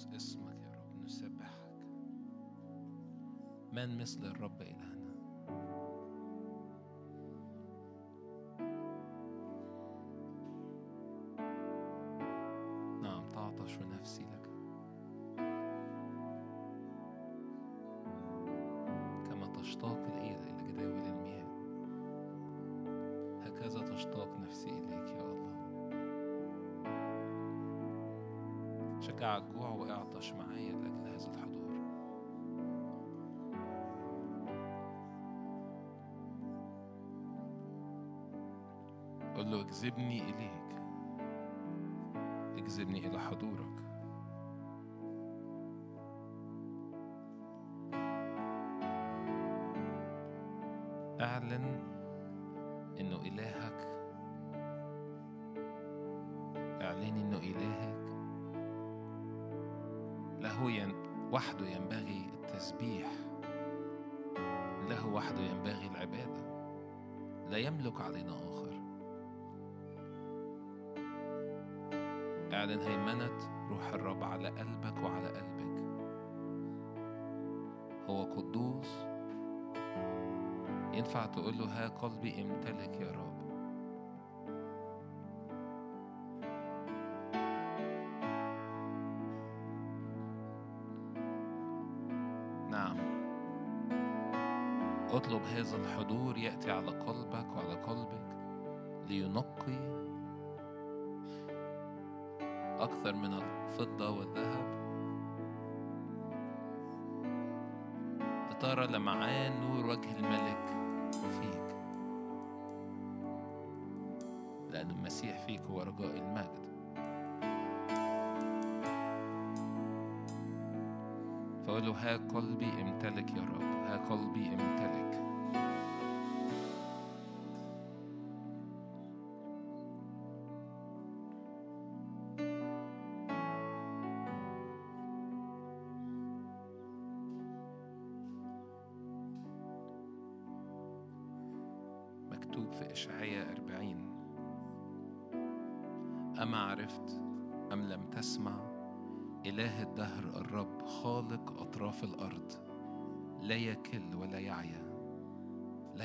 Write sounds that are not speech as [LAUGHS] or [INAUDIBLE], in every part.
نقدس إسمك يا رب نسبحك. من مثل الرب إلهنا قل له اجذبني إليك. اجذبني إلى حضورك. أعلن إنه إلهك. اعلني إنه إلهك. له ين... وحده ينبغي التسبيح. له وحده ينبغي العبادة. لا يملك علينا آخر. اعلن هيمنه روح الرب على قلبك وعلى قلبك. هو قدوس. ينفع تقول له ها قلبي امتلك يا رب. نعم. اطلب هذا الحضور يأتي على قلبك وعلى قلبك لينقي أكثر من الفضة والذهب. لترى لمعان نور وجه الملك فيك. لأن المسيح فيك هو رجاء المجد. فقول له ها قلبي امتلك يا رب ها قلبي امتلك.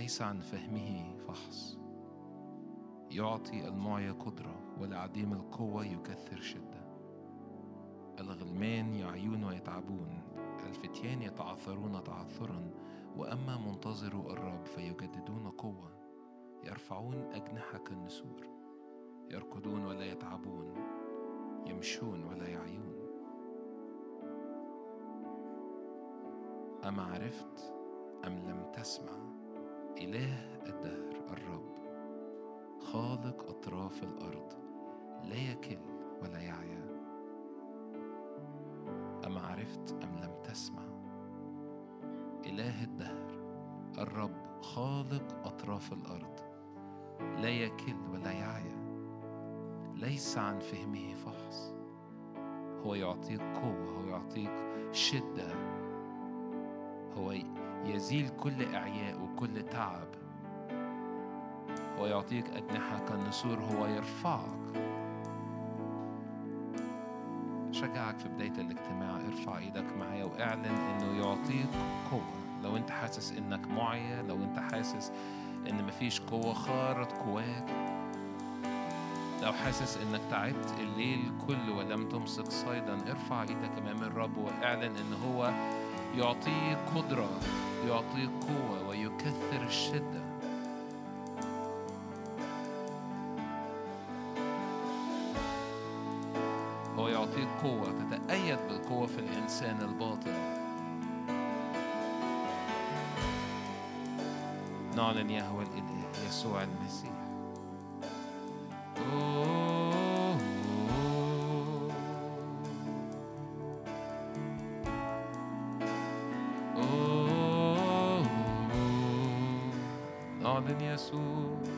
ليس عن فهمه فحص. يعطي المعيا قدرة والعديم القوة يكثر شدة. الغلمان يعيون ويتعبون الفتيان يتعثرون تعثرا وأما منتظرو الرب فيجددون قوة. يرفعون أجنحة كالنسور. يركضون ولا يتعبون يمشون ولا يعيون. أما عرفت أم لم تسمع؟ إله الدهر الرب. خالق أطراف الأرض لا يكل ولا يعيا. أما عرفت أم لم تسمع؟ إله الدهر الرب خالق أطراف الأرض لا يكل ولا يعيا. ليس عن فهمه فحص. هو يعطيك قوة هو يعطيك شدة. هو يزيل كل إعياء وكل تعب. هو يعطيك أجنحة كالنسور هو يرفعك. شجعك في بداية الاجتماع ارفع إيدك معايا واعلن إنه يعطيك قوة. لو أنت حاسس إنك معيا لو أنت حاسس إن مفيش قوة خارت قواك. لو حاسس إنك تعبت الليل كله ولم تمسك صيدا ارفع إيدك أمام الرب واعلن إن هو يعطيك قدرة يعطيك قوة ويكثر الشدة. هو يعطيك قوة تتأيد بالقوة في الإنسان الباطن. نعلن يهوى الإله يسوع المسيح. نعلن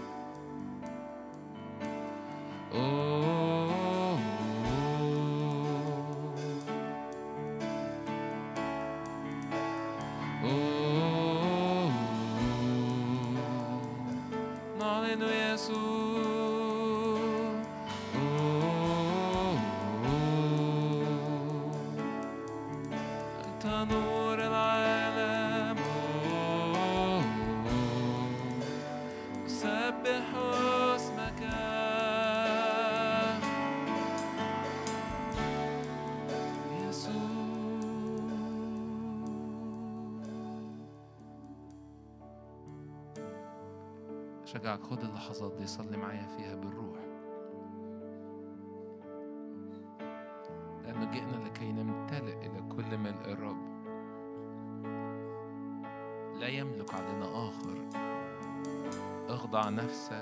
شجعك خد اللحظات دي صلي معايا فيها بالروح. لأنه جئنا لكي نمتلئ إلى كل ملء الرب لا يملك علينا آخر. اخضع نفسك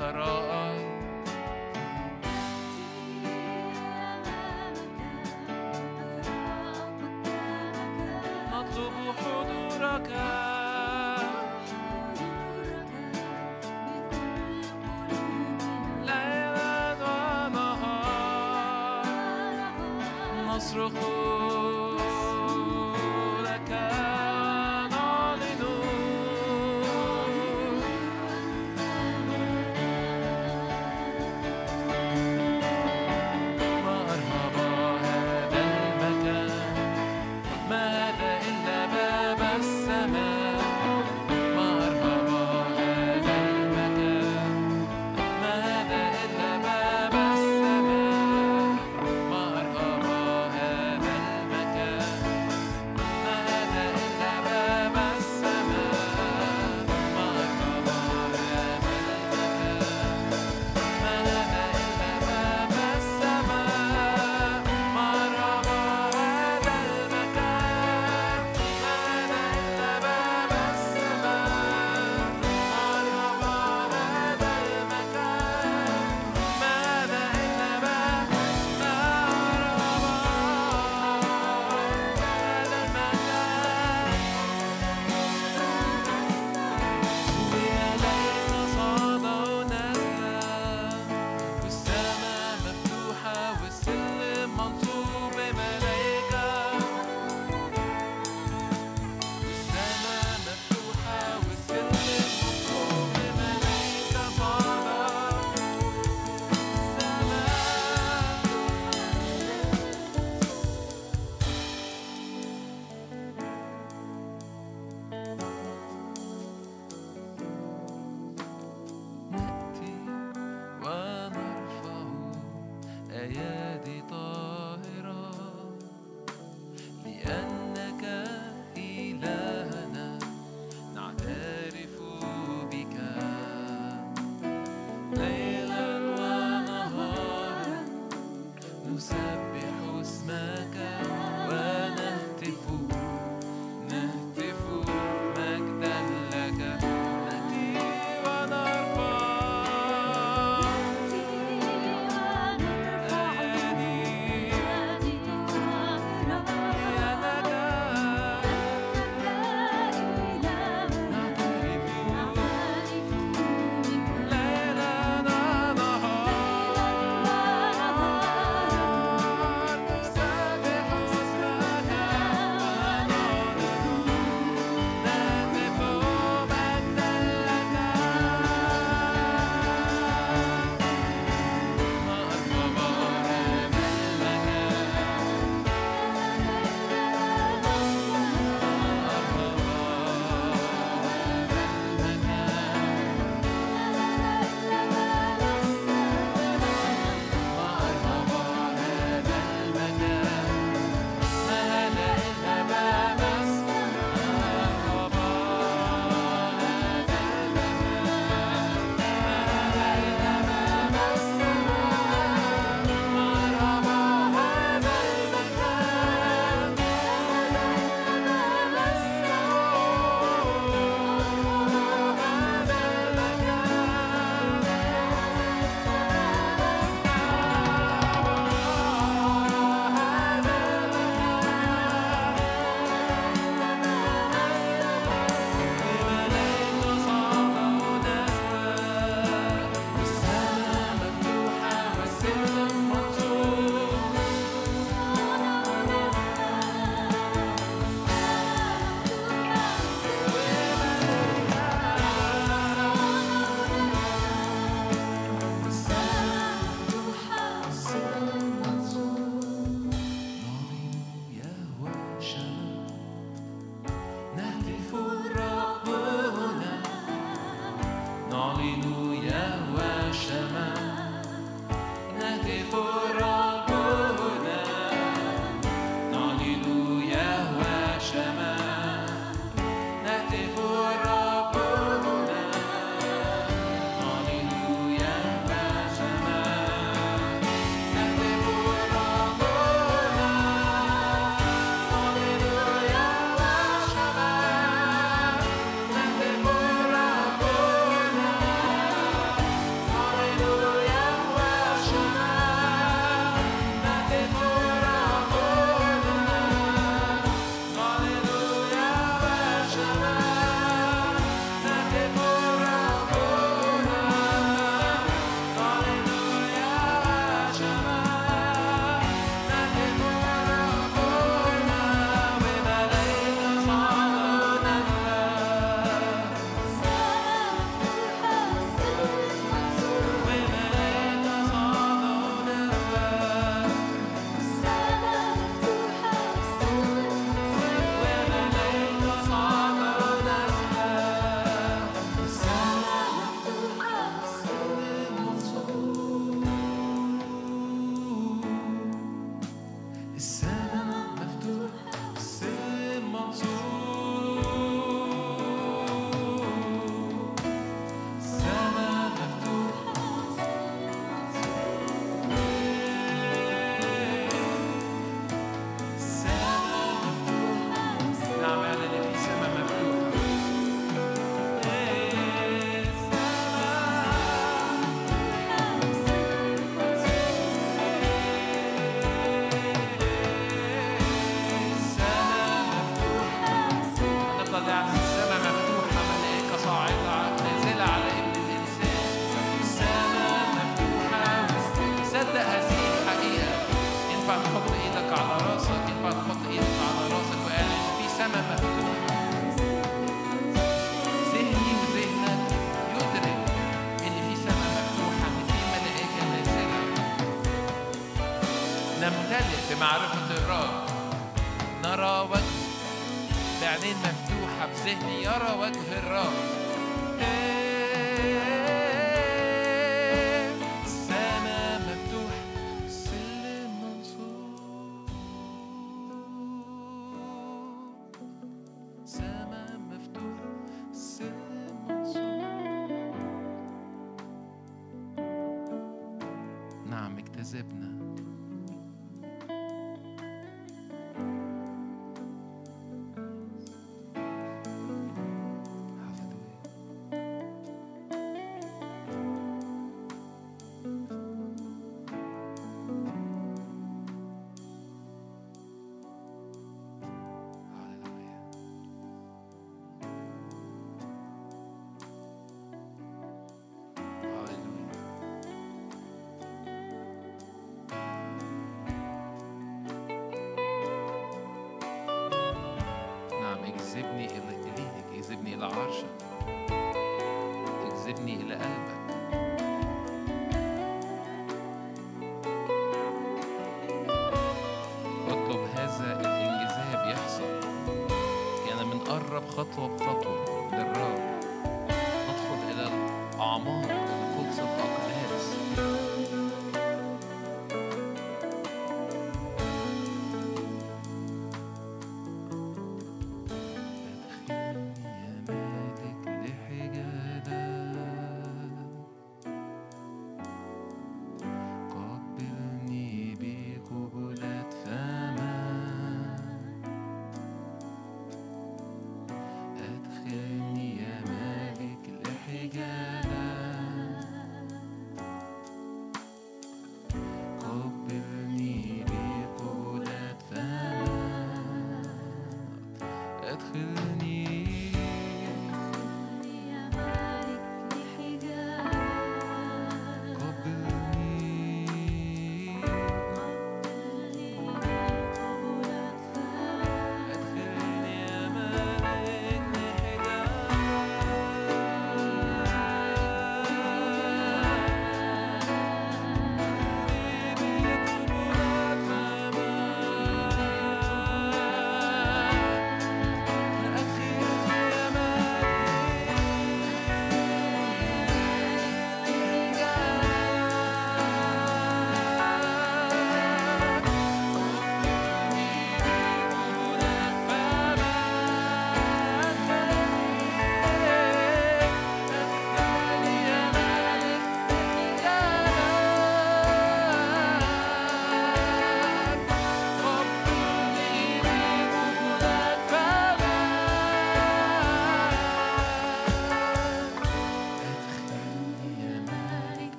وثراءك نطلب حضورك ليلا ونهار نصرخ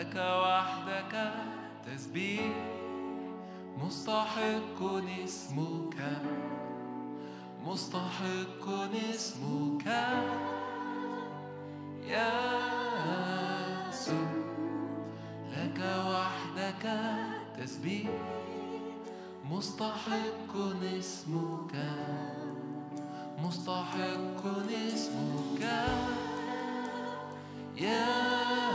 لك وحدك تسبيح مستحق اسمك مستحق اسمك. يا يسوع لك وحدك تسبيح مستحق اسمك مستحق اسمك. يا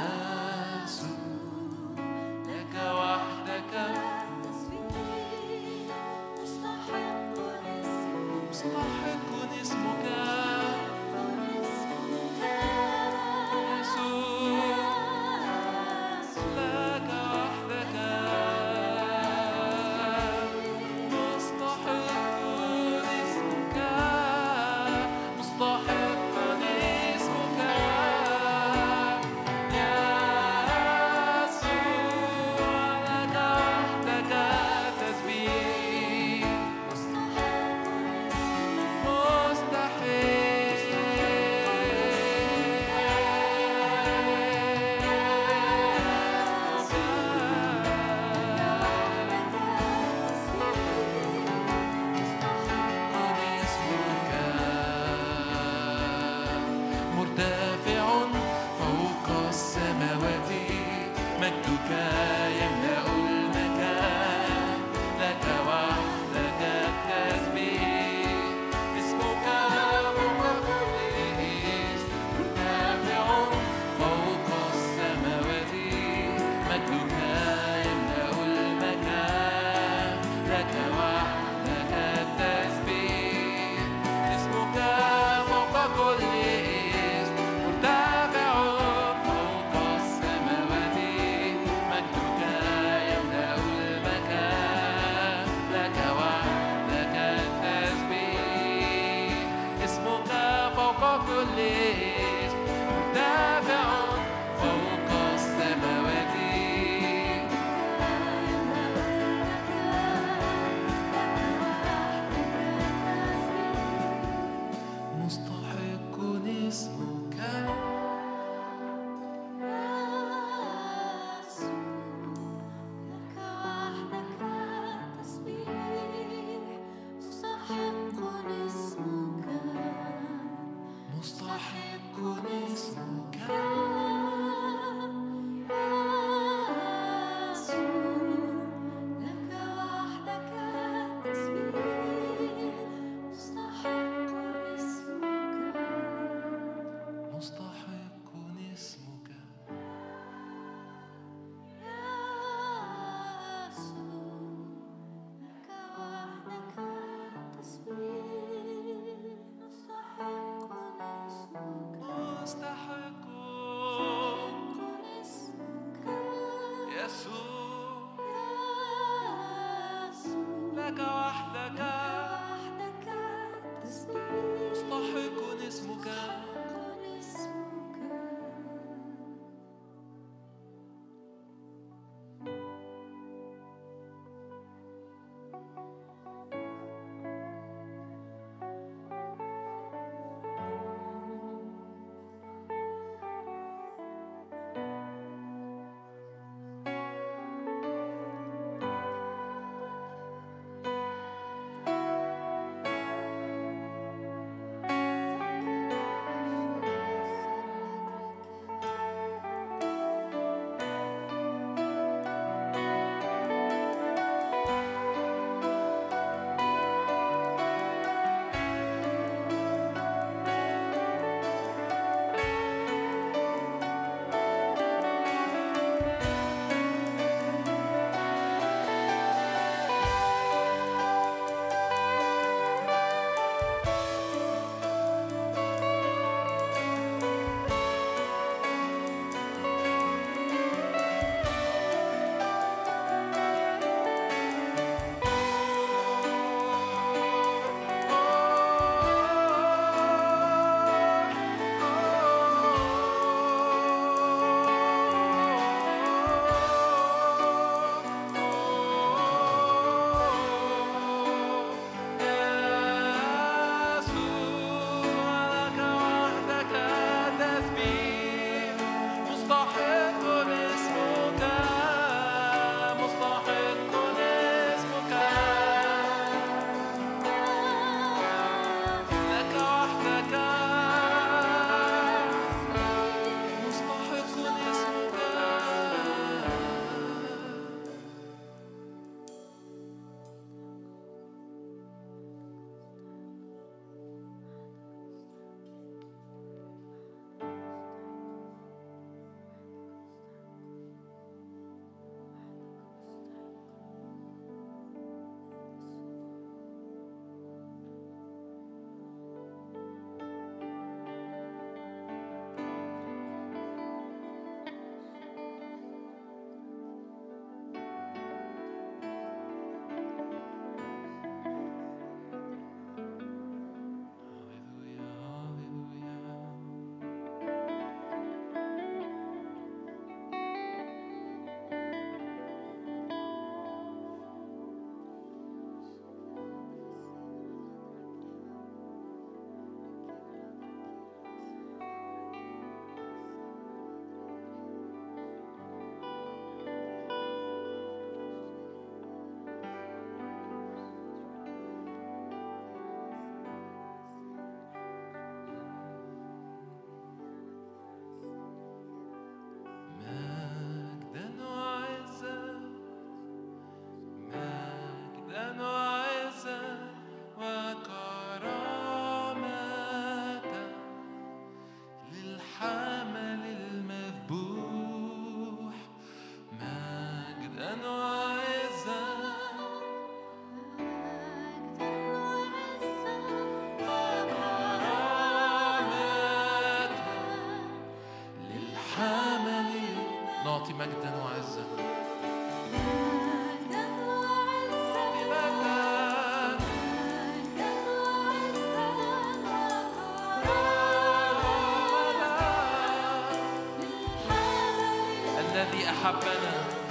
الذي أحبنا.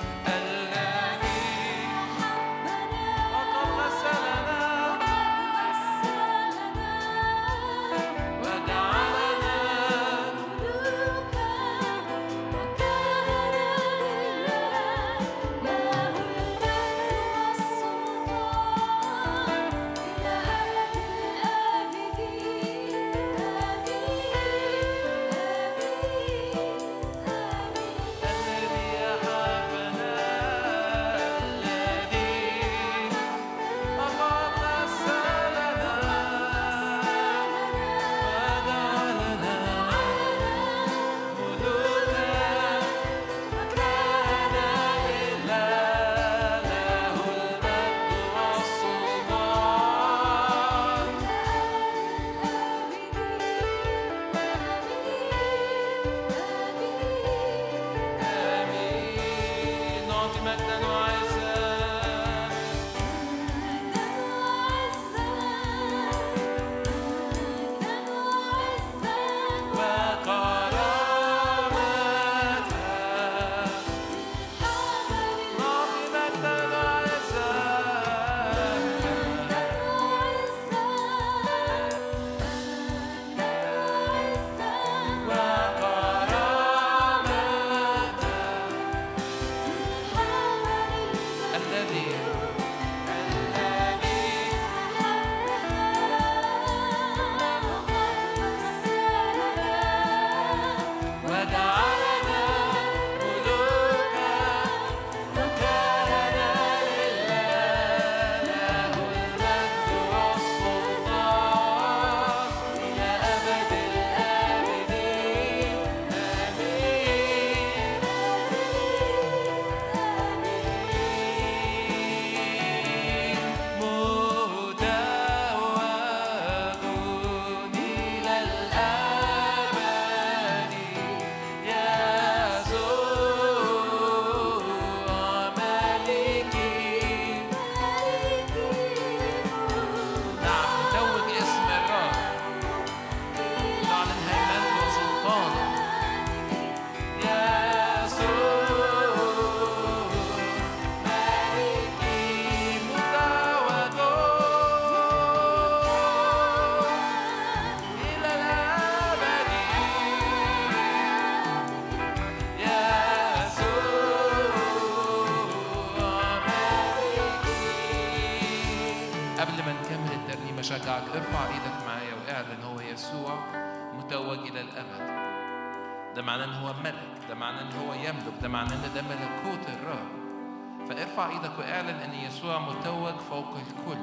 إيدك واعلن أن يسوع متوج فوق الكل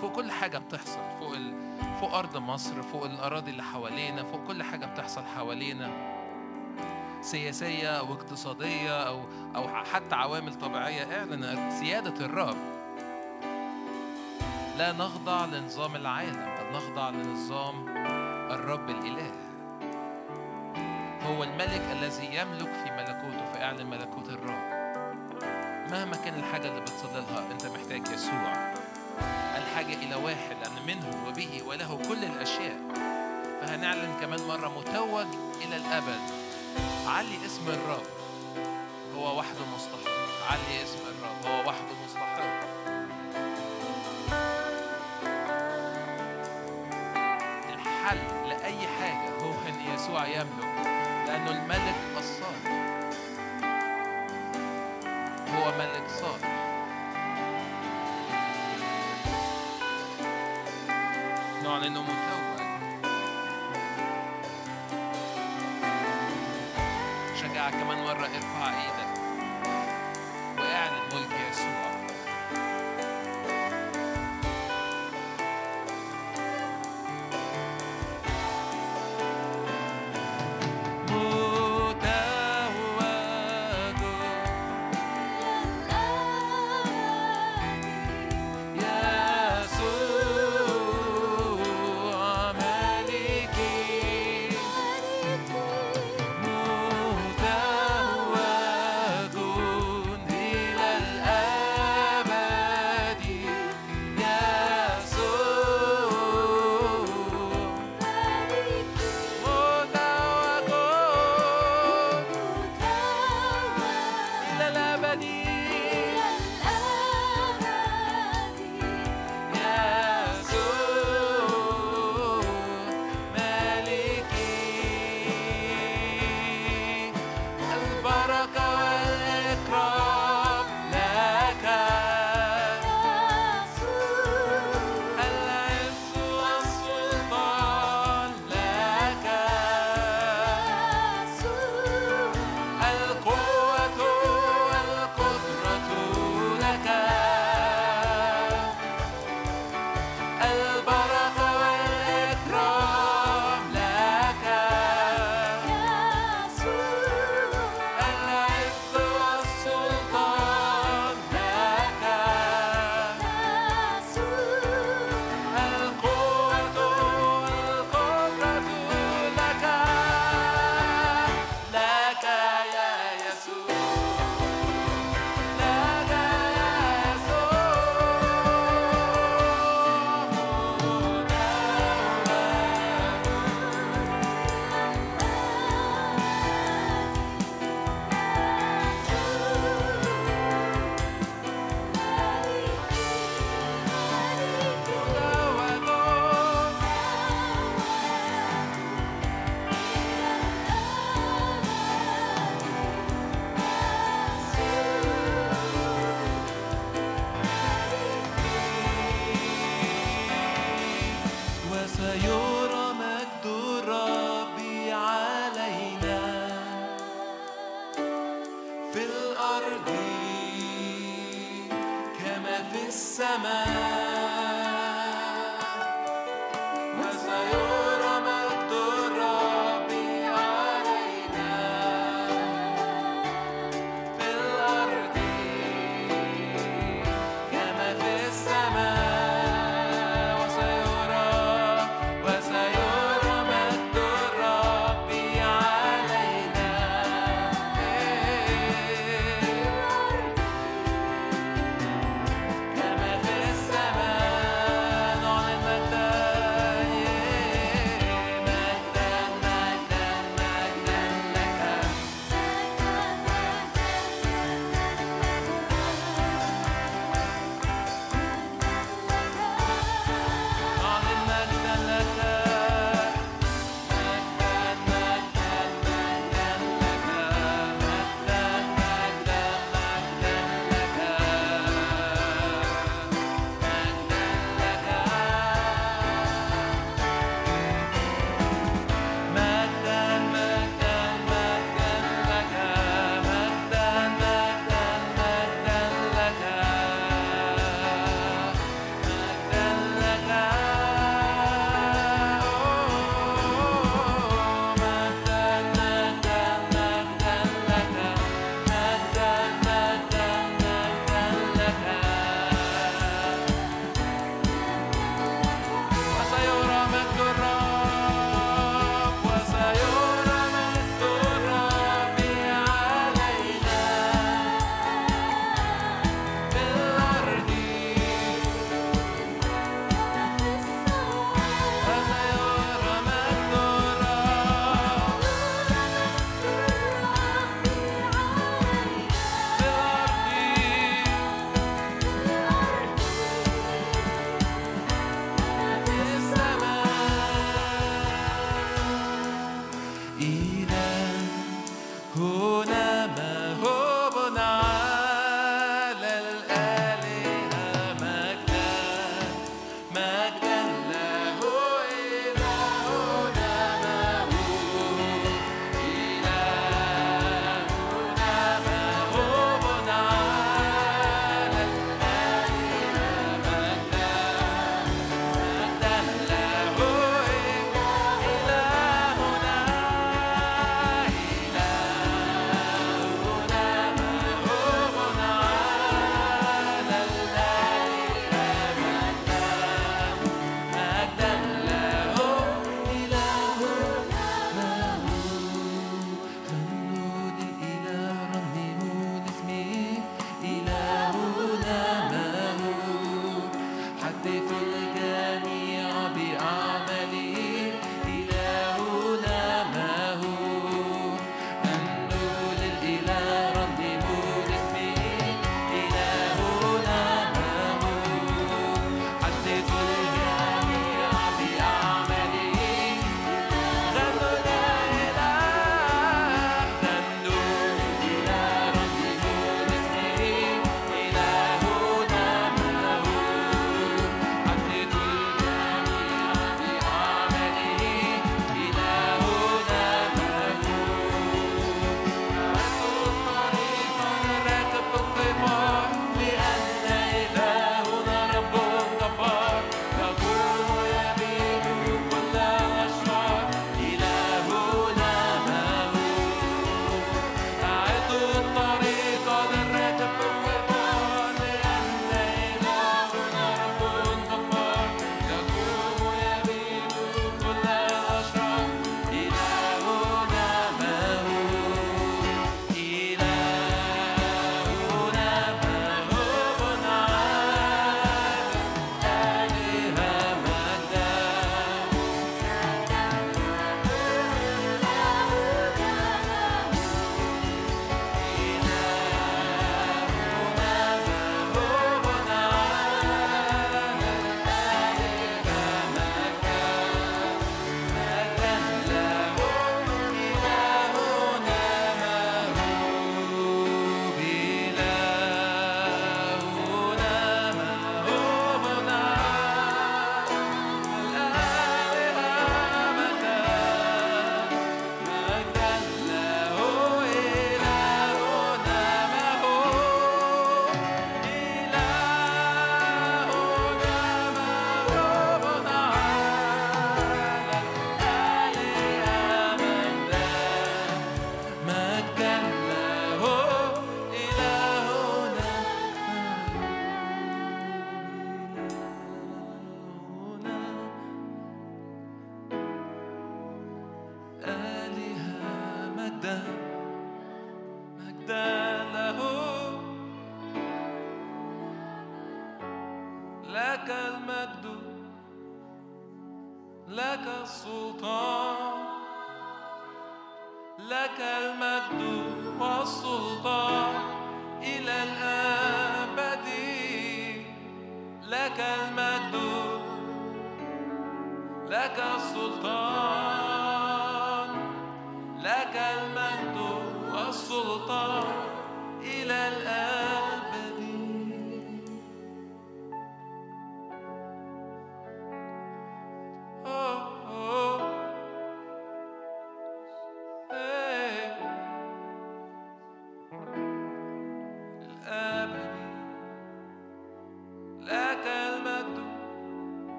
فوق كل حاجة بتحصل فوق ال... فوق أرض مصر فوق الأراضي اللي حوالينا فوق كل حاجة بتحصل حوالينا سياسية أو اقتصادية أو أو حتى عوامل طبيعية إعلن سيادة الرب. لا نخضع لنظام العالم بل نخضع لنظام الرب الإله. هو الملك الذي يملك في ملكوته فاعلن ملكوت الرب. مهما كان الحاجة اللي بتصللها أنت محتاج يسوع. الحاجة إلى واحد لأن منه وبه وله كل الأشياء. فهنعلن كمان مرة متوج إلى الأبد. علي اسم الرب. هو وحده مستحق. علي اسم الرب. هو وحده مستحق. الحل لأي حاجة هو أن يسوع يملك لأنه الملك الصالح. هو ملك صالح. نعلنه متوج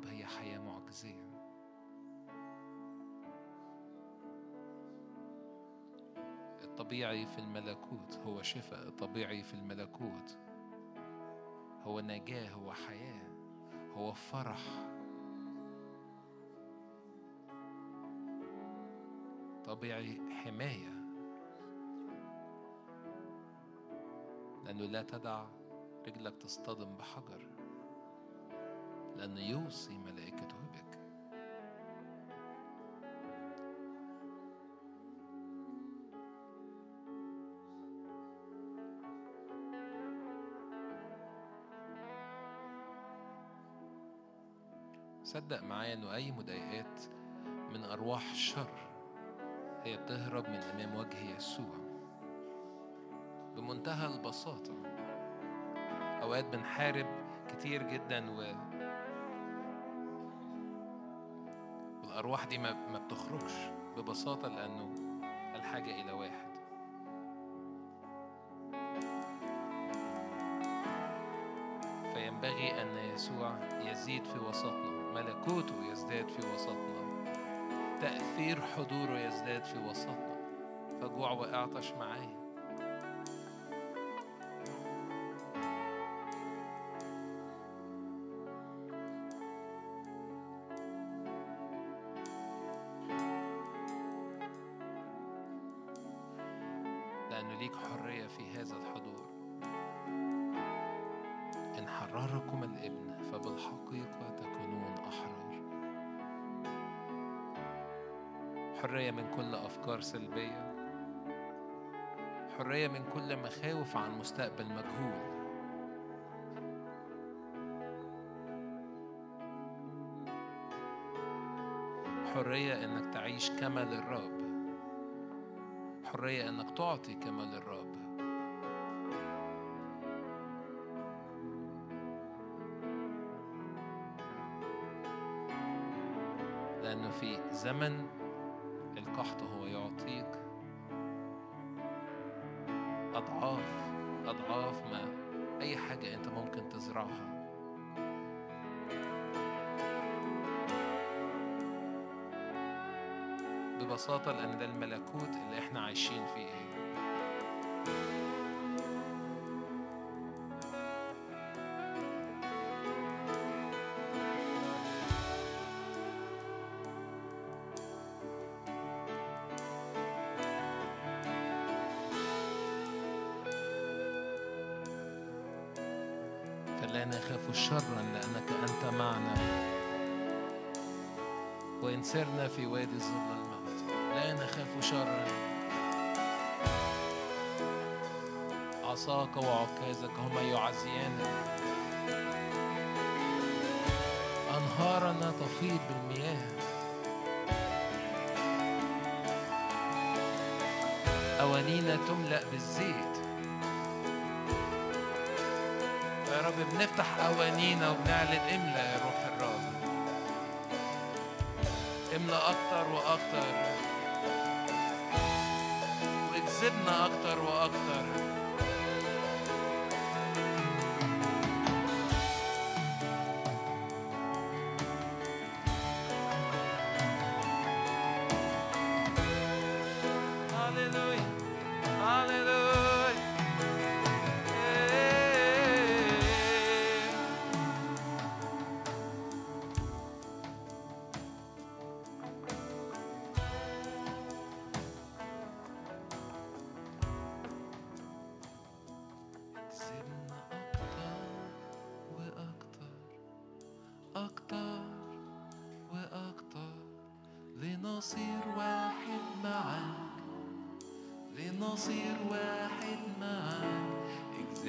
الرب هي حياة معجزية. الطبيعي في الملكوت هو شفاء الطبيعي في الملكوت هو نجاة هو حياة هو فرح. طبيعي حماية. لأنه لا تدع رجلك تصطدم بحجر. لأنه يوصي ملائكته بك. صدق معايا إنه أي مضايقات من أرواح الشر هي بتهرب من أمام وجه يسوع. بمنتهى البساطة أوقات بنحارب كتير جدا و والارواح دي ما بتخرجش ببساطة لأنه الحاجة إلى واحد. فينبغي أن يسوع يزيد في وسطنا ملكوته يزداد في وسطنا تأثير حضوره يزداد في وسطنا. فجوع وإعطش معاه. مخاوف عن مستقبل مجهول. حرية إنك تعيش كما للرب. حرية إنك تعطي كما للرب. لأنه في زمن ببساطة لأن ده الملكوت اللي إحنا عايشين فيه. عصاك وعكازك هما يعزياننا أنهارنا تفيض بالمياه. أوانينا تملأ بالزيت. يا رب بنفتح أوانينا وبنعلن املأ يا روح الرب. املأ أكتر وأكتر. واجذبنا أكتر وأكتر.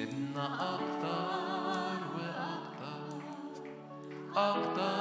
اكذبنا أكتر وأكتر أكتر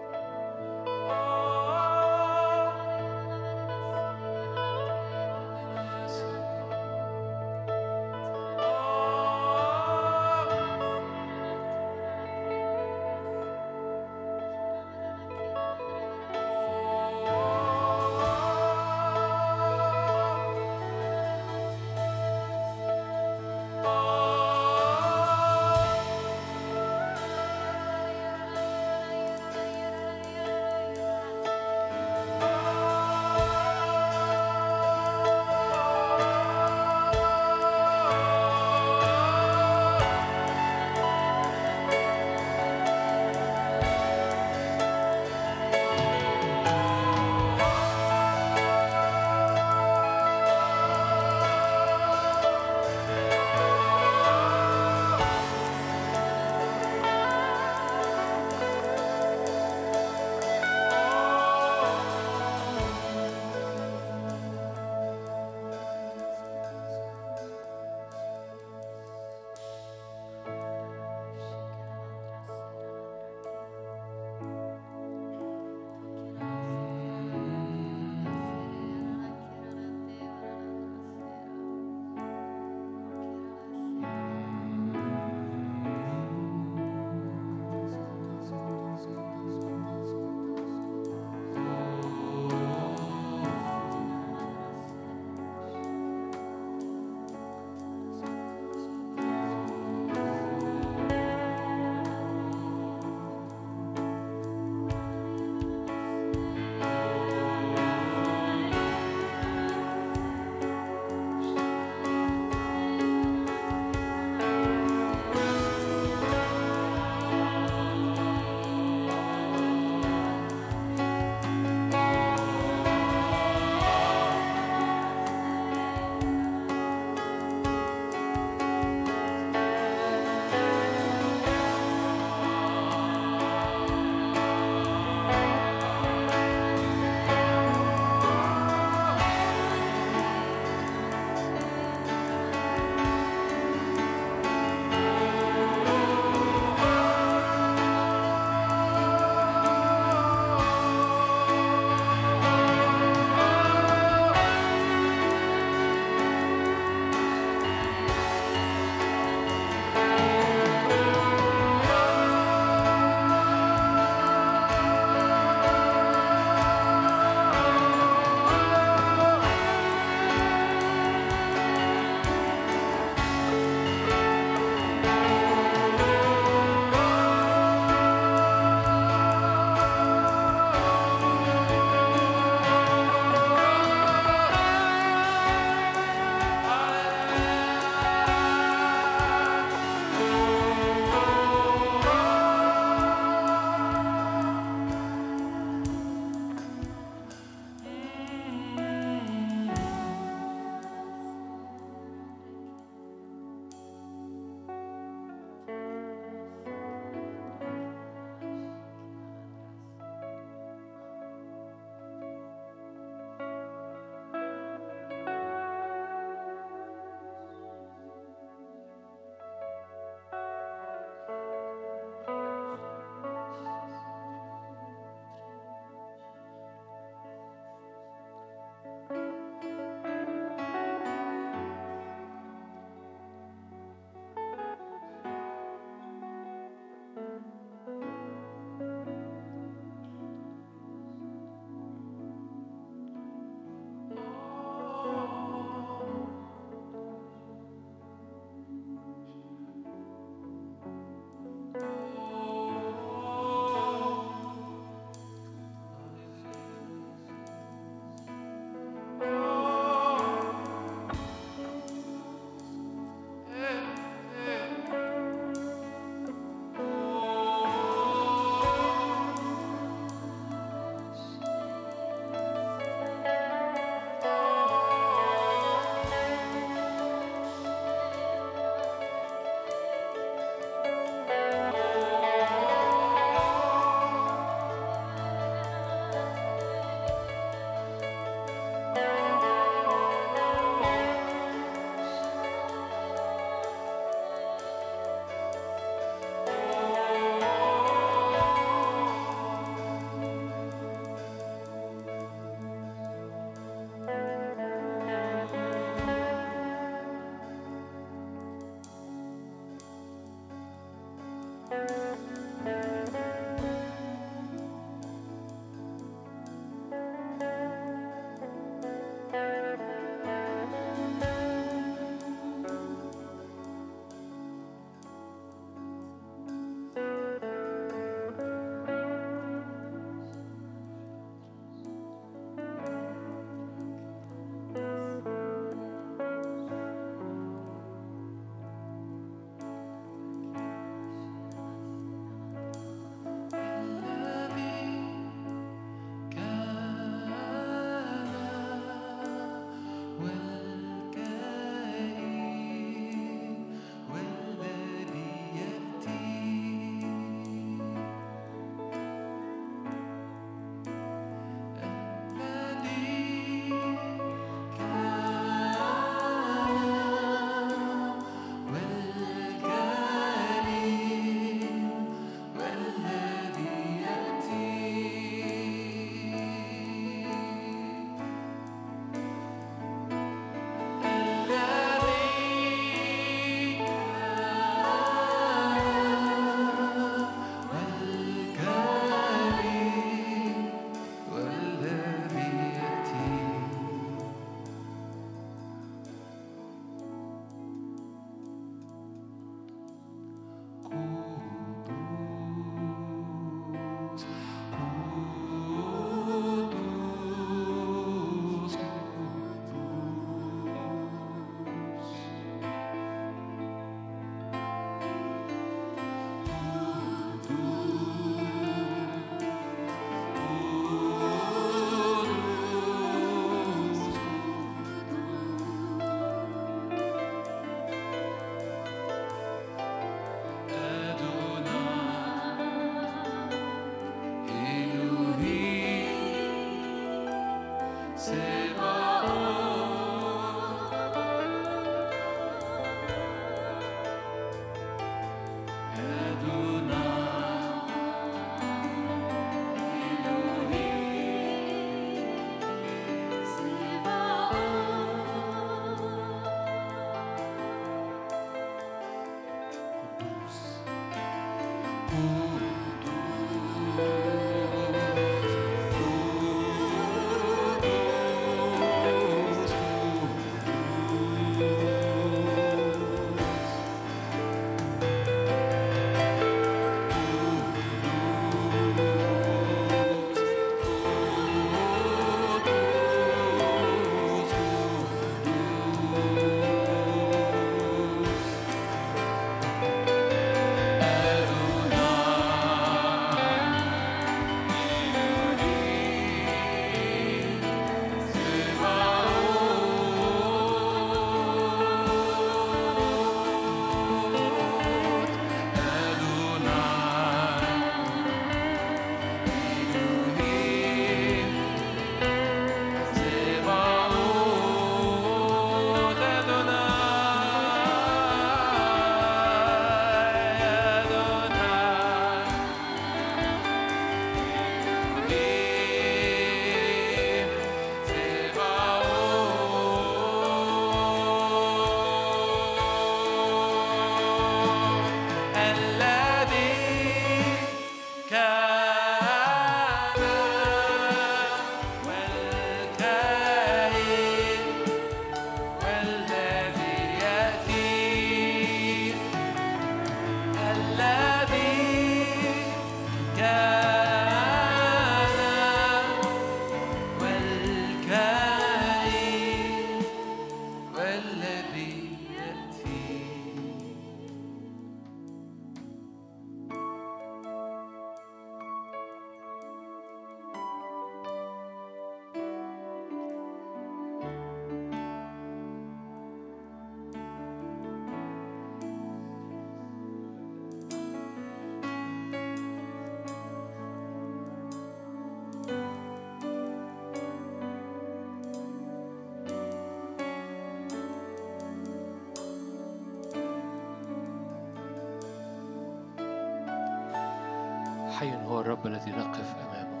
هو الرب الذي نقف أمامه.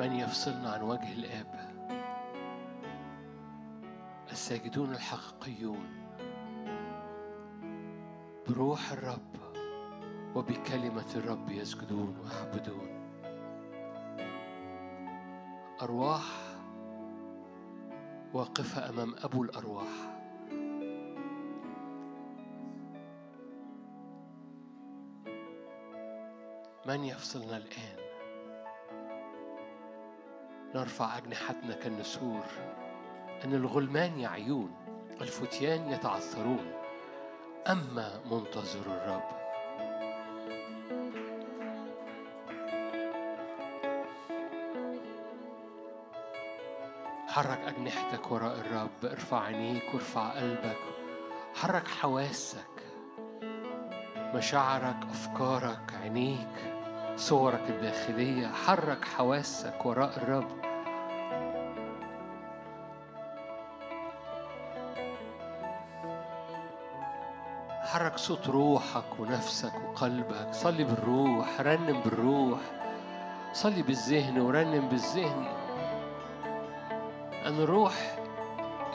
من يفصلنا عن وجه الآب؟ الساجدون الحقيقيون. بروح الرب وبكلمة الرب يسجدون ويعبدون. أرواح واقفة أمام أبو الأرواح. من يفصلنا الآن؟ نرفع أجنحتنا كالنسور أن الغلمان يعيون الفتيان يتعثرون. أما منتظر الرب. حرك أجنحتك وراء الرب. ارفع عينيك وارفع قلبك. حرك حواسك. مشاعرك أفكارك عينيك. صورك الداخلية حرك حواسك وراء الرب. حرك صوت روحك ونفسك وقلبك. صلي بالروح رنم بالروح. صلي بالذهن ورنم بالذهن. أن الروح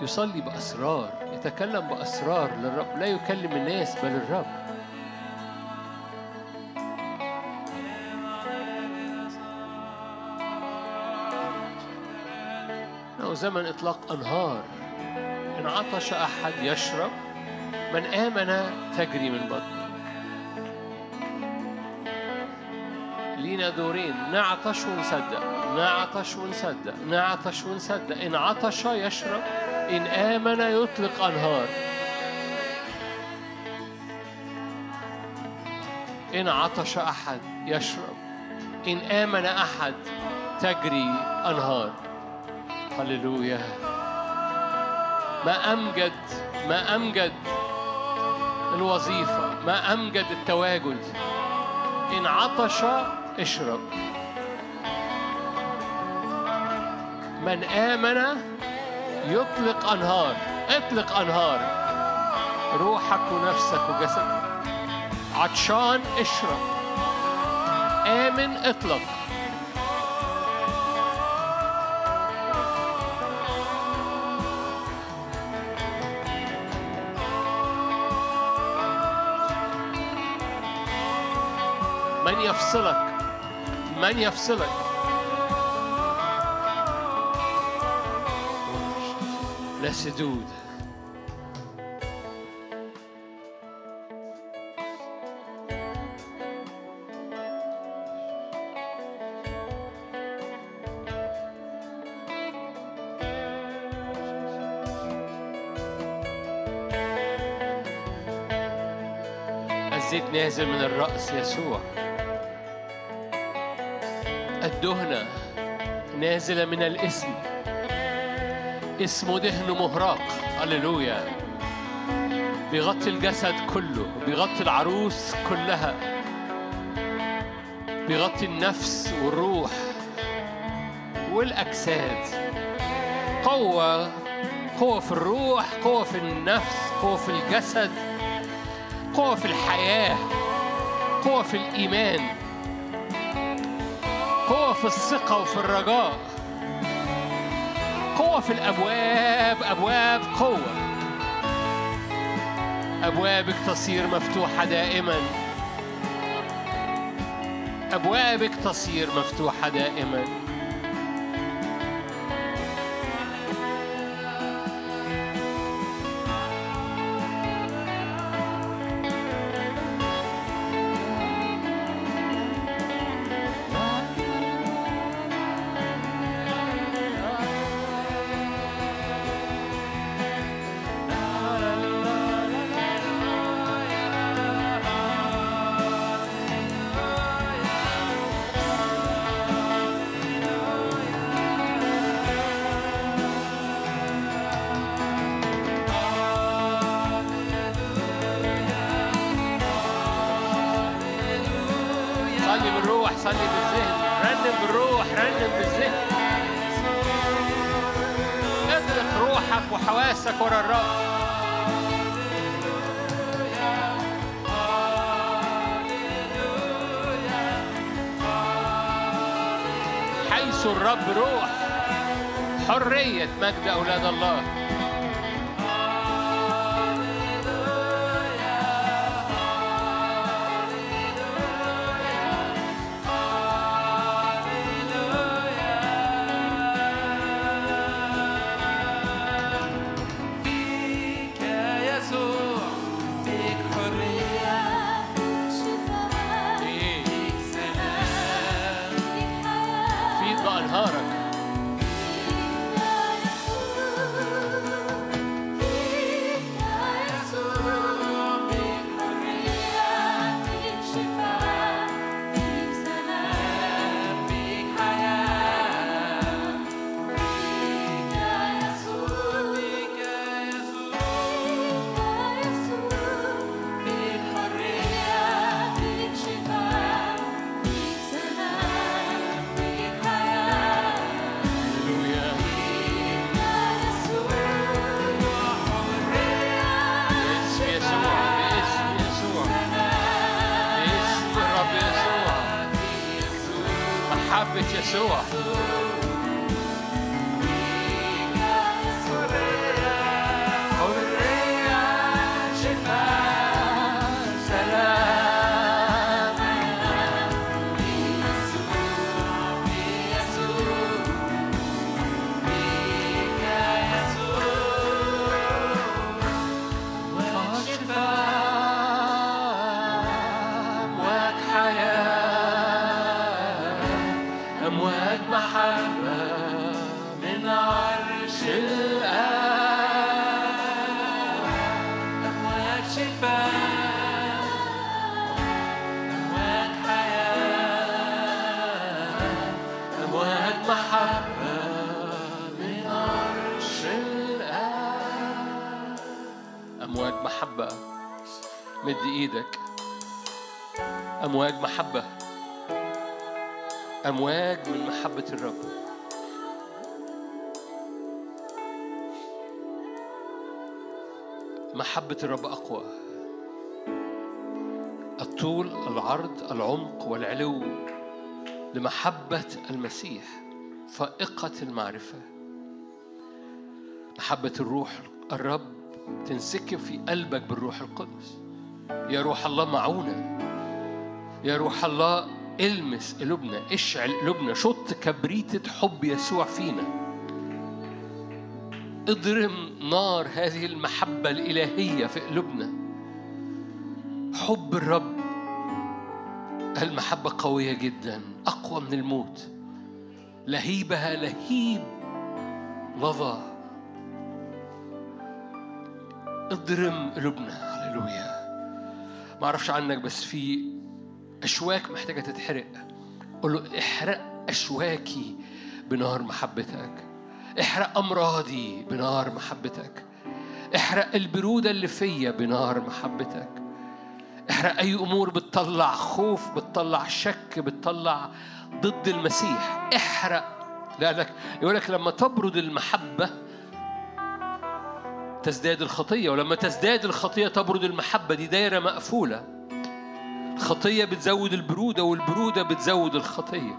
يصلي بأسرار يتكلم بأسرار للرب. لا يكلم الناس بل الرب. زمن إطلاق أنهار. إن عطش أحد يشرب من آمن تجري من بطنه لينا دورين. نعطش ونصدق. نعطش ونصدق. نعطش ونصدق. إن عطش يشرب إن آمن يطلق أنهار. إن عطش أحد يشرب إن آمن أحد تجري أنهار. هللويا ما أمجد ما أمجد الوظيفة ما أمجد التواجد. إن عطش اشرب من آمن يطلق أنهار. اطلق أنهار. روحك ونفسك وجسدك. عطشان اشرب آمن اطلق. من يفصلك؟ من يفصلك؟ لا سدود. الزيت نازل من الرأس يسوع. الدهنة نازلة من الاسم. اسمه دهن مهراق. هللويا. بيغطي الجسد كله بيغطي العروس كلها. بيغطي النفس والروح والأجساد. قوة قوة في الروح قوة في النفس قوة في الجسد قوة في الحياة قوة في الإيمان. في الثقة وفي الرجاء. قوة في الأبواب أبواب قوة. أبوابك تصير مفتوحة دائما. أبوابك تصير مفتوحة دائما. محبة يسوع مد إيدك أمواج محبة. أمواج من محبة الرب. محبة الرب أقوى. الطول العرض العمق والعلو لمحبة المسيح فائقة المعرفة. محبة الروح الرب تنسكب في قلبك بالروح القدس. يا روح الله معونا يا روح الله المس قلوبنا اشعل قلوبنا شط كبريتة حب يسوع فينا. اضرم نار هذه المحبة الإلهية في قلوبنا. حب الرب المحبة قوية جدا أقوى من الموت. لهيبها لهيب لظى اضرم قلوبنا هللويا. ما أعرفش عنك بس في أشواك محتاجة تتحرق. قول له احرق أشواكي بنار محبتك. احرق أمراضي بنار محبتك. احرق البرودة اللي فيا بنار محبتك. احرق أي أمور بتطلع خوف بتطلع شك بتطلع ضد المسيح. احرق. لانك يقول لك لما تبرد المحبة تزداد الخطية ولما تزداد الخطية تبرد المحبة دي دايرة مقفولة. الخطية بتزود البرودة والبرودة بتزود الخطية.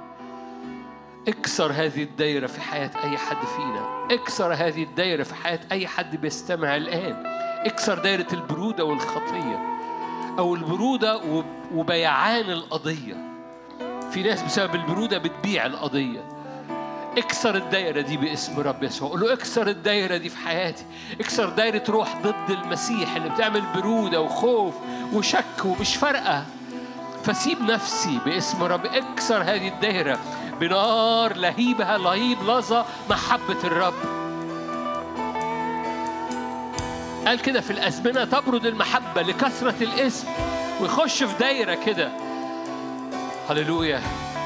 اكسر هذه الدايرة في حياة أي حد فينا. اكسر هذه الدايرة في حياة أي حد بيستمع الآن. اكسر دايرة البرودة والخطية. أو البرودة وب- وبيعان القضية. في ناس بسبب البرودة بتبيع القضية. اكسر الدايرة دي باسم رب يسوع. قول له اكسر الدايرة دي في حياتي. اكسر دايرة روح ضد المسيح اللي بتعمل برودة وخوف وشك ومش فارقة. فسيب نفسي باسم رب. اكسر هذه الدايرة بنار لهيبها لهيب لظى محبة الرب. قال كده في الأزمنة تبرد المحبة لكثرة الاسم. ويخش في دايرة كده. هللويا.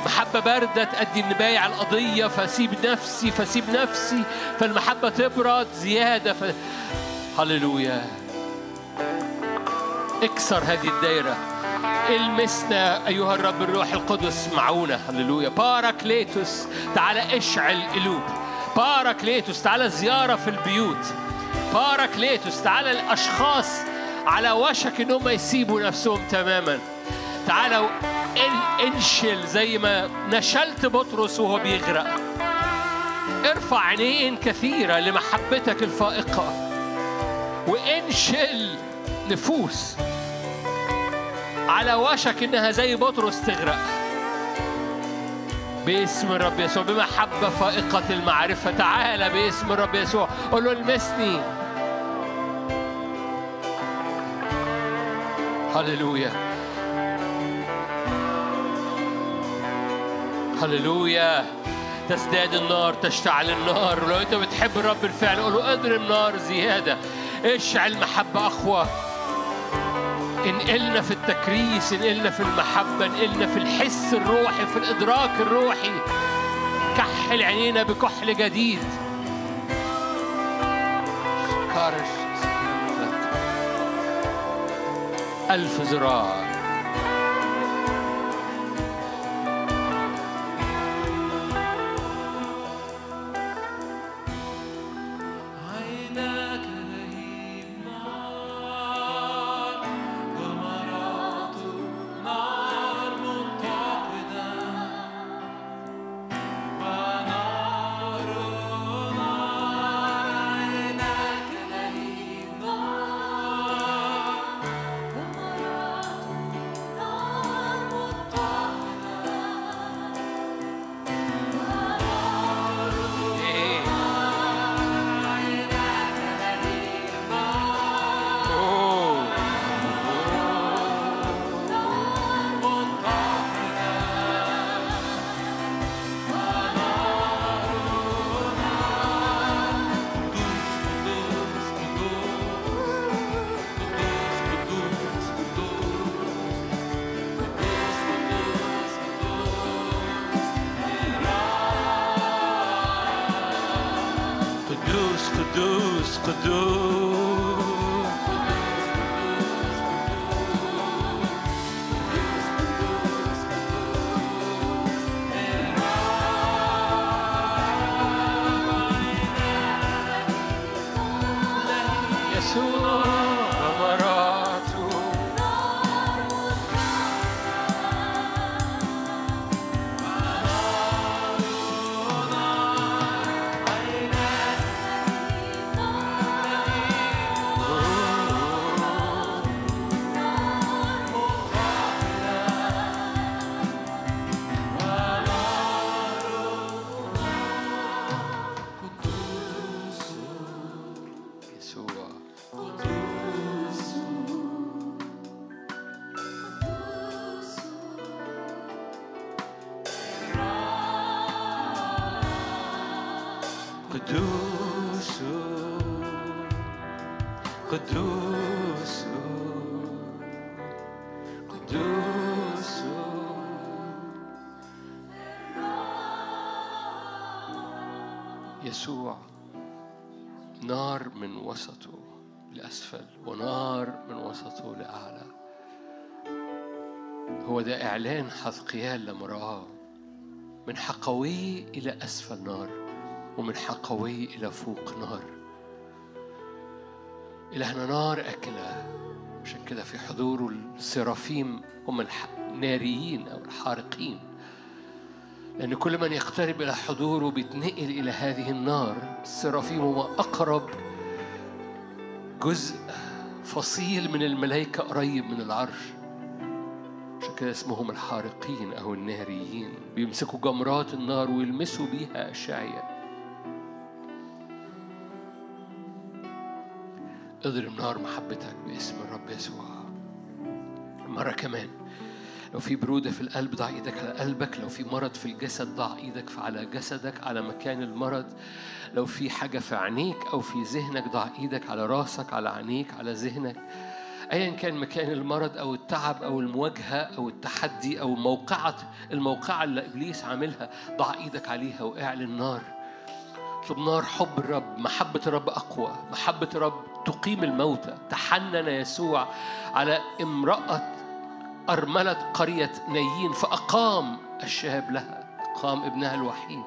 محبة باردة تأدي إن بايع القضية. فسيب نفسي فسيب نفسي فالمحبة تبرد زيادة ف... هللويا. اكسر هذه الدايرة. المسنا أيها الرب الروح القدس معونا هللويا. باراكليتوس تعالى اشعل قلوب. باراكليتوس تعالى زيارة في البيوت. باراكليتوس تعالى الأشخاص على وشك إن هم يسيبوا نفسهم تماما. تعالى ان- انشل زي ما نشلت بطرس وهو بيغرق. ارفع عينين كثيرة لمحبتك الفائقة وانشل نفوس على وشك إنها زي بطرس تغرق. باسم الرب يسوع بمحبة فائقة المعرفة. تعالى باسم الرب يسوع قول له المسني. هللويا. هللويا. تزداد النار تشتعل النار. ولو انت بتحب الرب بالفعل قول له اضرب نار زيادة. اشعل محبه أقوى. انقلنا في التكريس انقلنا في المحبة انقلنا في الحس الروحي في الإدراك الروحي. كحل عينينا بكحل جديد. ألف ذراع قدوس قدوس يسوع نار من وسطه لأسفل ونار من وسطه لأعلى. هو ده إعلان حذقيال لما رآه. من حقوي إلى أسفل نار ومن حقوي إلى فوق نار. إلهنا نار أكلة عشان كده في حضوره السرافيم هم الناريين أو الحارقين. لأن كل من يقترب إلى حضوره بيتنقل إلى هذه النار السرافيم هم أقرب جزء فصيل من الملائكة قريب من العرش. عشان كده اسمهم الحارقين أو الناريين. بيمسكوا جمرات النار ويلمسوا بيها أشعياء. اضرب نار محبتك باسم الرب يسوع. مرة كمان لو في برودة في القلب ضع إيدك على قلبك. لو في مرض في الجسد ضع إيدك على جسدك على مكان المرض. لو في حاجة في عينيك أو في ذهنك ضع إيدك على راسك على عينيك على ذهنك. ايا كان مكان المرض أو التعب أو المواجهة أو التحدي أو موقعة الموقعة اللي إبليس عاملها ضع إيدك عليها واعلن نار اطلب نار حب الرب محبة الرب أقوى محبة الرب تقيم الموتى. تحنن يسوع على امرأة أرملة قرية نايين فأقام الشاب لها أقام ابنها الوحيد.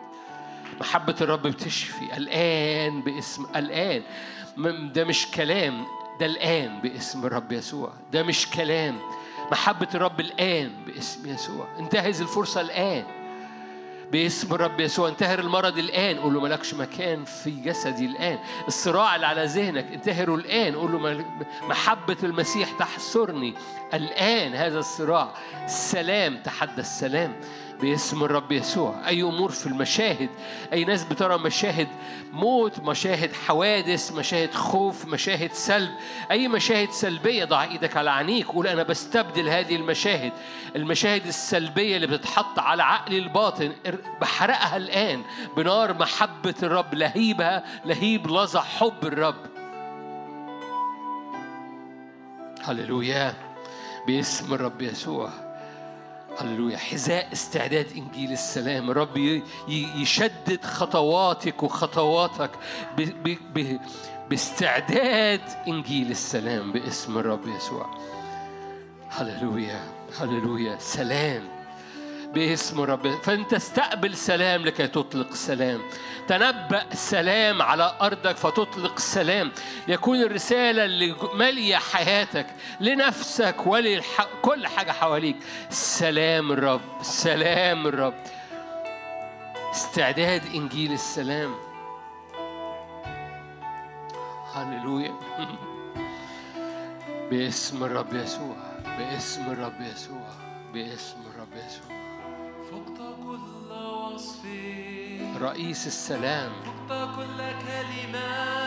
محبة الرب بتشفي الآن باسم الآن. ده مش كلام ده الآن باسم الرب يسوع. ده مش كلام. محبة الرب الآن باسم يسوع. انتهز الفرصة الآن. باسم الرب يسوع. انتهر المرض الآن. قول له مالكش مكان في جسدي الآن. الصراع اللي على ذهنك. انتهره الآن. قول له محبة المسيح تحصرني. الآن هذا الصراع. السلام تحدى السلام. باسم الرب يسوع. أي أمور في المشاهد أي ناس بترى مشاهد موت مشاهد حوادث مشاهد خوف مشاهد سلب أي مشاهد سلبية ضع إيدك على عينيك قول أنا بستبدل هذه المشاهد. المشاهد السلبية اللي بتتحط على عقلي الباطن بحرقها الآن بنار محبة الرب لهيبها لهيب لظى حب الرب. هللويا. باسم الرب يسوع. هللويا. حذاء استعداد إنجيل السلام. ي- يشدد خطواتك وخطواتك ب ب ب باستعداد إنجيل السلام باسم الرب يسوع. هللويا. هللويا. سلام. باسم رب فانت استقبل سلام لكي تطلق سلام. تنبأ سلام على أرضك فتطلق سلام. يكون الرسالة اللي مالية حياتك لنفسك ولكل حاجة حواليك. سلام الرب سلام الرب. استعداد إنجيل السلام. هللويا. [LAUGHS] باسم الرب يسوع باسم الرب يسوع باسم رئيس السلام. فقت كل كلمات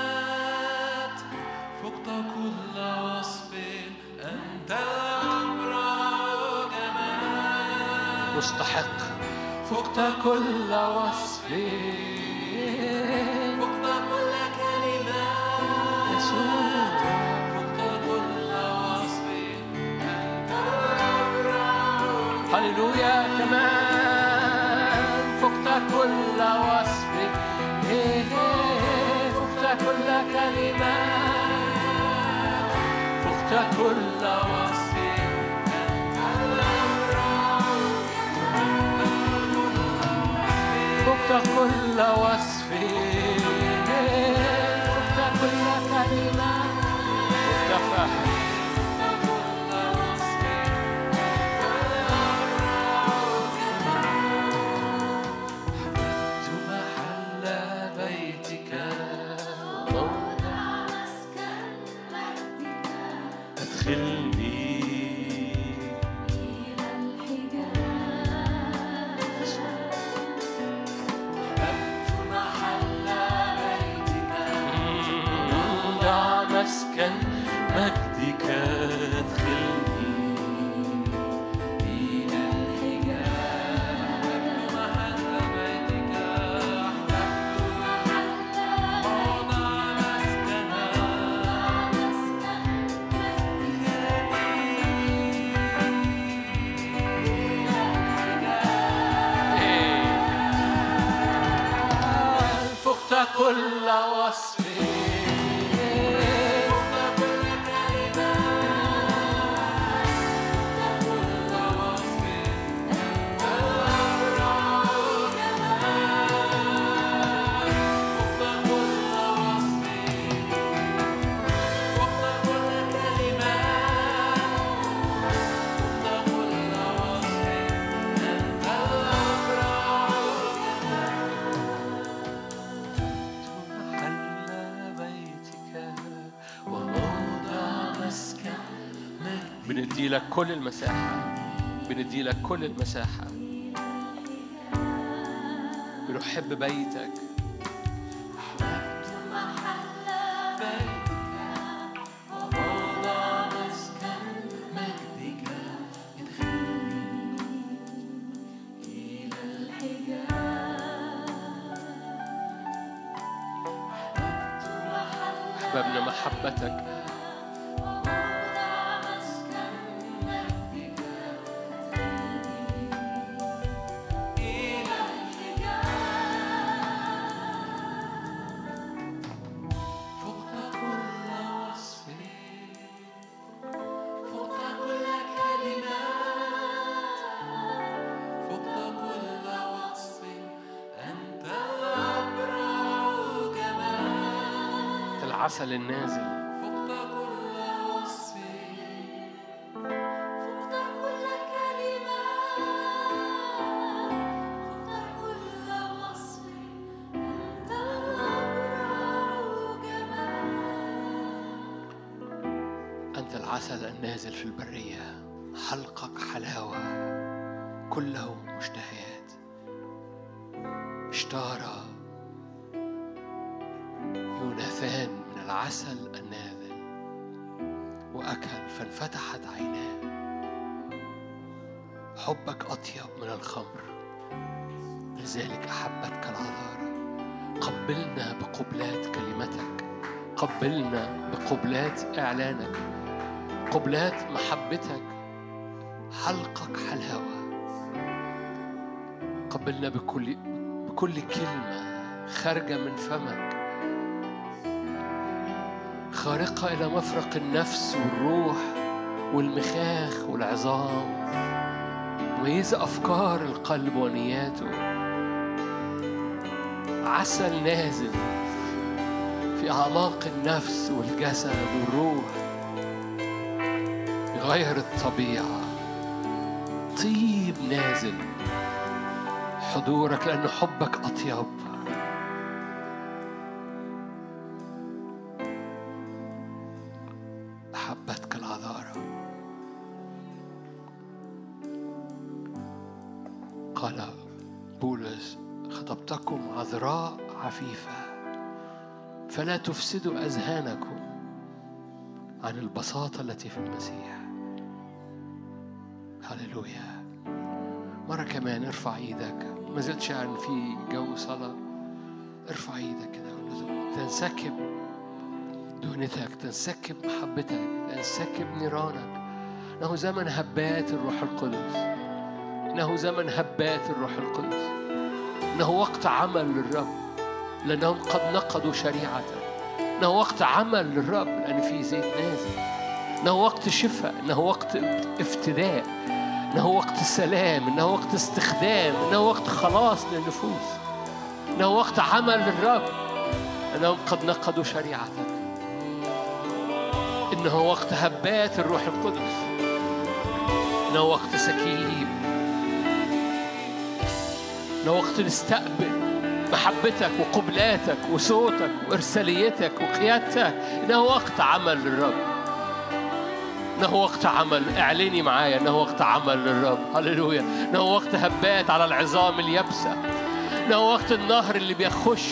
فقت كل وصف. أنت الأبرع جمال مستحق. فقت كل وصف. فقت كل كلمات. يسوع فقت كل وصف. أنت الأبرع هللويا كمان فقت كل كل وصف. كل المساحة. بندي لك كل المساحة. بنحب بيتك العسل النازل العسل النازل في البرية حلقك حلاوة كله مشتهيات. اشتهر يوناثان. العسل النازل وأكل فانفتحت عيناه. حبك أطيب من الخمر لذلك أحبتك العذارى. قبلنا بقبلات كلمتك قبلنا بقبلات إعلانك قبلات محبتك حلقك حلاوة قبلنا بكل بكل كلمة خارجة من فمك خارقة إلى مفرق النفس والروح والمخاخ والعظام. مميزة أفكار القلب ونياته. عسل نازل في أعماق النفس والجسد والروح. يغير الطبيعة. طيب نازل. حضورك لأن حبك أطيب. فلا تفسدوا أذهانكم عن البساطة التي في المسيح. هللويا. مرة كمان ارفع إيدك. ما زلت شاعر إن في جو صلاة. ارفع إيدك كده تنسكب دهنتك تنسكب محبتك تنسكب نيرانك. إنه زمن هبات الروح القدس. إنه زمن هبات الروح القدس. إنه وقت عمل للرب. لأنهم قد نقضوا شريعته إنه وقت عمل للرب لأن في زيت نازل إنه وقت شفاء إنه وقت افتداء إنه وقت سلام إنه وقت استخدام إنه وقت خلاص للنفوس إنه وقت عمل للرب إنهم قد نقضوا شريعتك إنه وقت هبات الروح القدس إنه وقت سكيب إنه وقت نستقبل محبتك وقبلاتك وصوتك وإرساليتك وقيادتك إنه وقت عمل للرب. إنه وقت عمل. اعلني معايا إنه وقت عمل للرب. هللويا. إنه وقت هبات على العظام اليابسة. إنه وقت النهر اللي بيخش.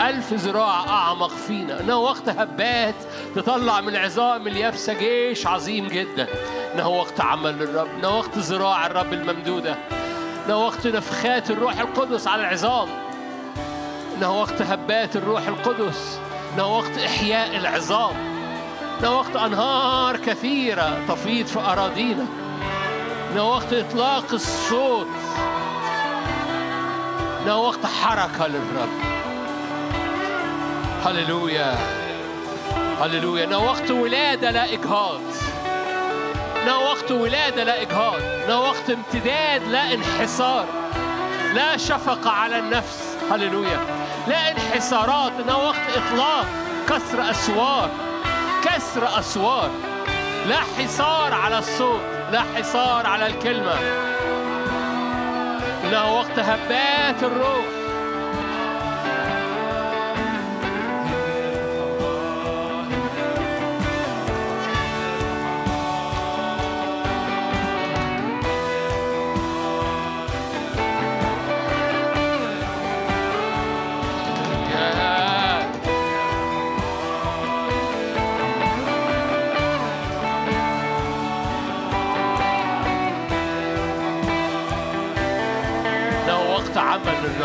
ألف ذراع أعمق فينا. إنه وقت هبات تطلع من العظام اليابسة جيش عظيم جدا. إنه وقت عمل للرب. إنه وقت ذراع الرب الممدودة. إنه وقت نفخات الروح القدس على العظام. إنه وقت هبات الروح القدس إنه وقت إحياء العظام إنه وقت أنهار كثيرة تفيض في أراضينا إنه وقت إطلاق الصوت إنه وقت حركة للرب. هللويا هللويا. إنه وقت ولادة لا إجهاض إنه وقت ولادة لا إجهاض إنه وقت امتداد لا انحسار لا شفقة على النفس. هللويا. لا انحسارات إنه وقت إطلاق. كسر أسوار كسر أسوار. لا حصار على الصوت لا حصار على الكلمة. إنه وقت هبات الروح.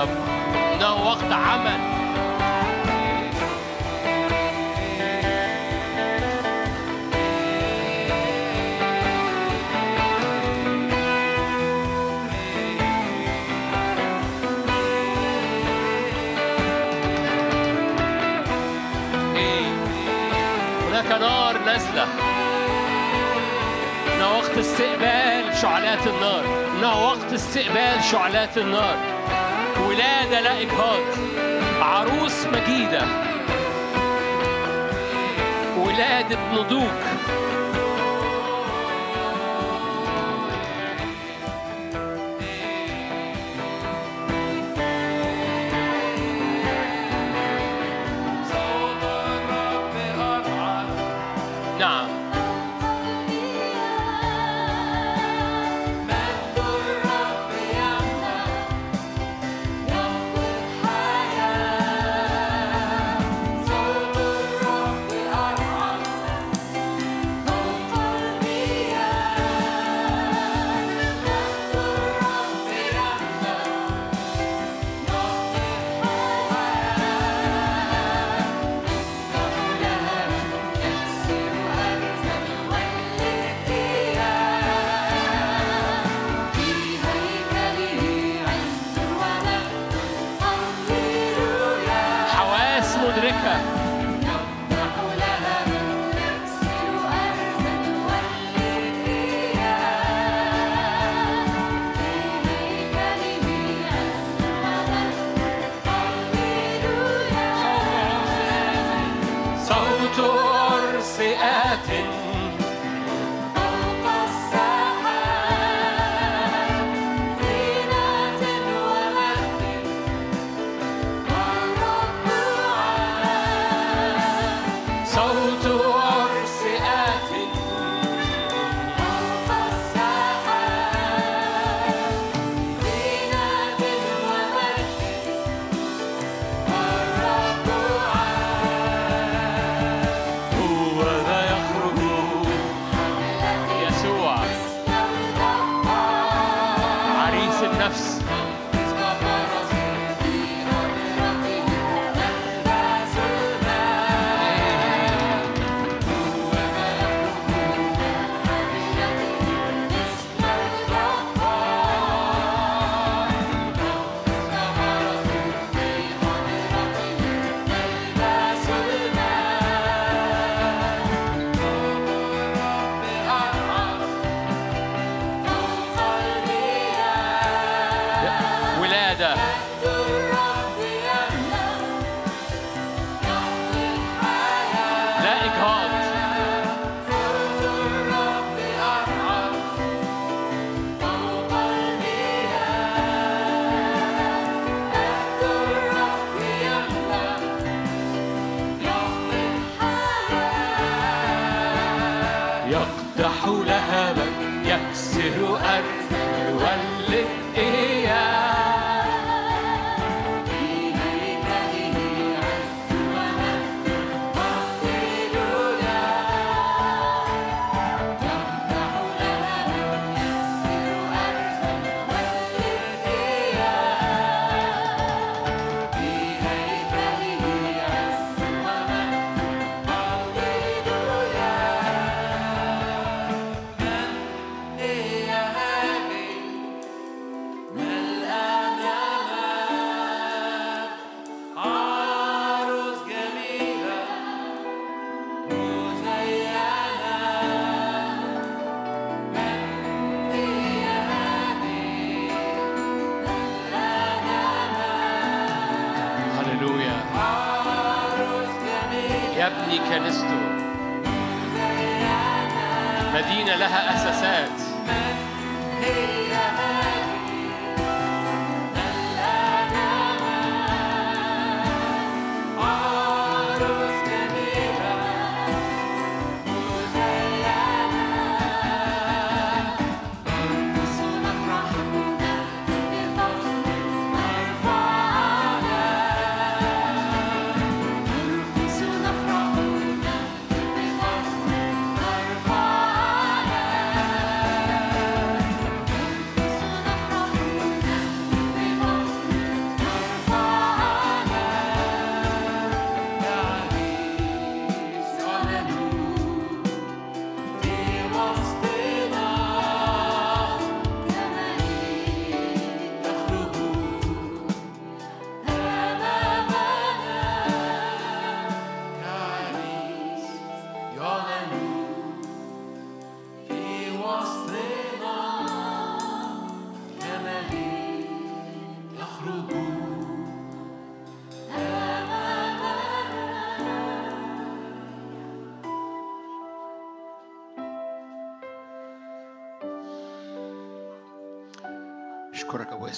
للرب إنه وقت عمل. هناك نار نازلة. إنه وقت استقبال شعلات النار. إنه وقت استقبال شعلات النار. ولادة لا إجهاض عروس مجيدة. ولادة نضوج.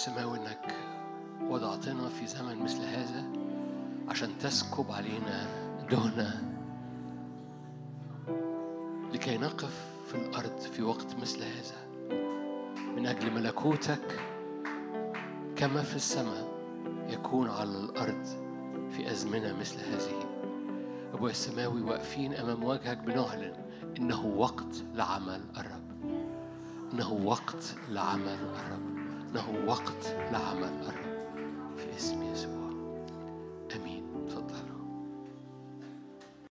السماوي إنك وضعتنا في زمن مثل هذا عشان تسكب علينا دهنة لكي نقف في الأرض في وقت مثل هذا. من أجل ملكوتك كما في السماء يكون على الأرض في أزمنة مثل هذه. أبويا السماوي واقفين أمام وجهك بنعلن إنه وقت لعمل الرب. إنه وقت لعمل الرب. إنه وقت لعمل الرب. في اسم يسوع.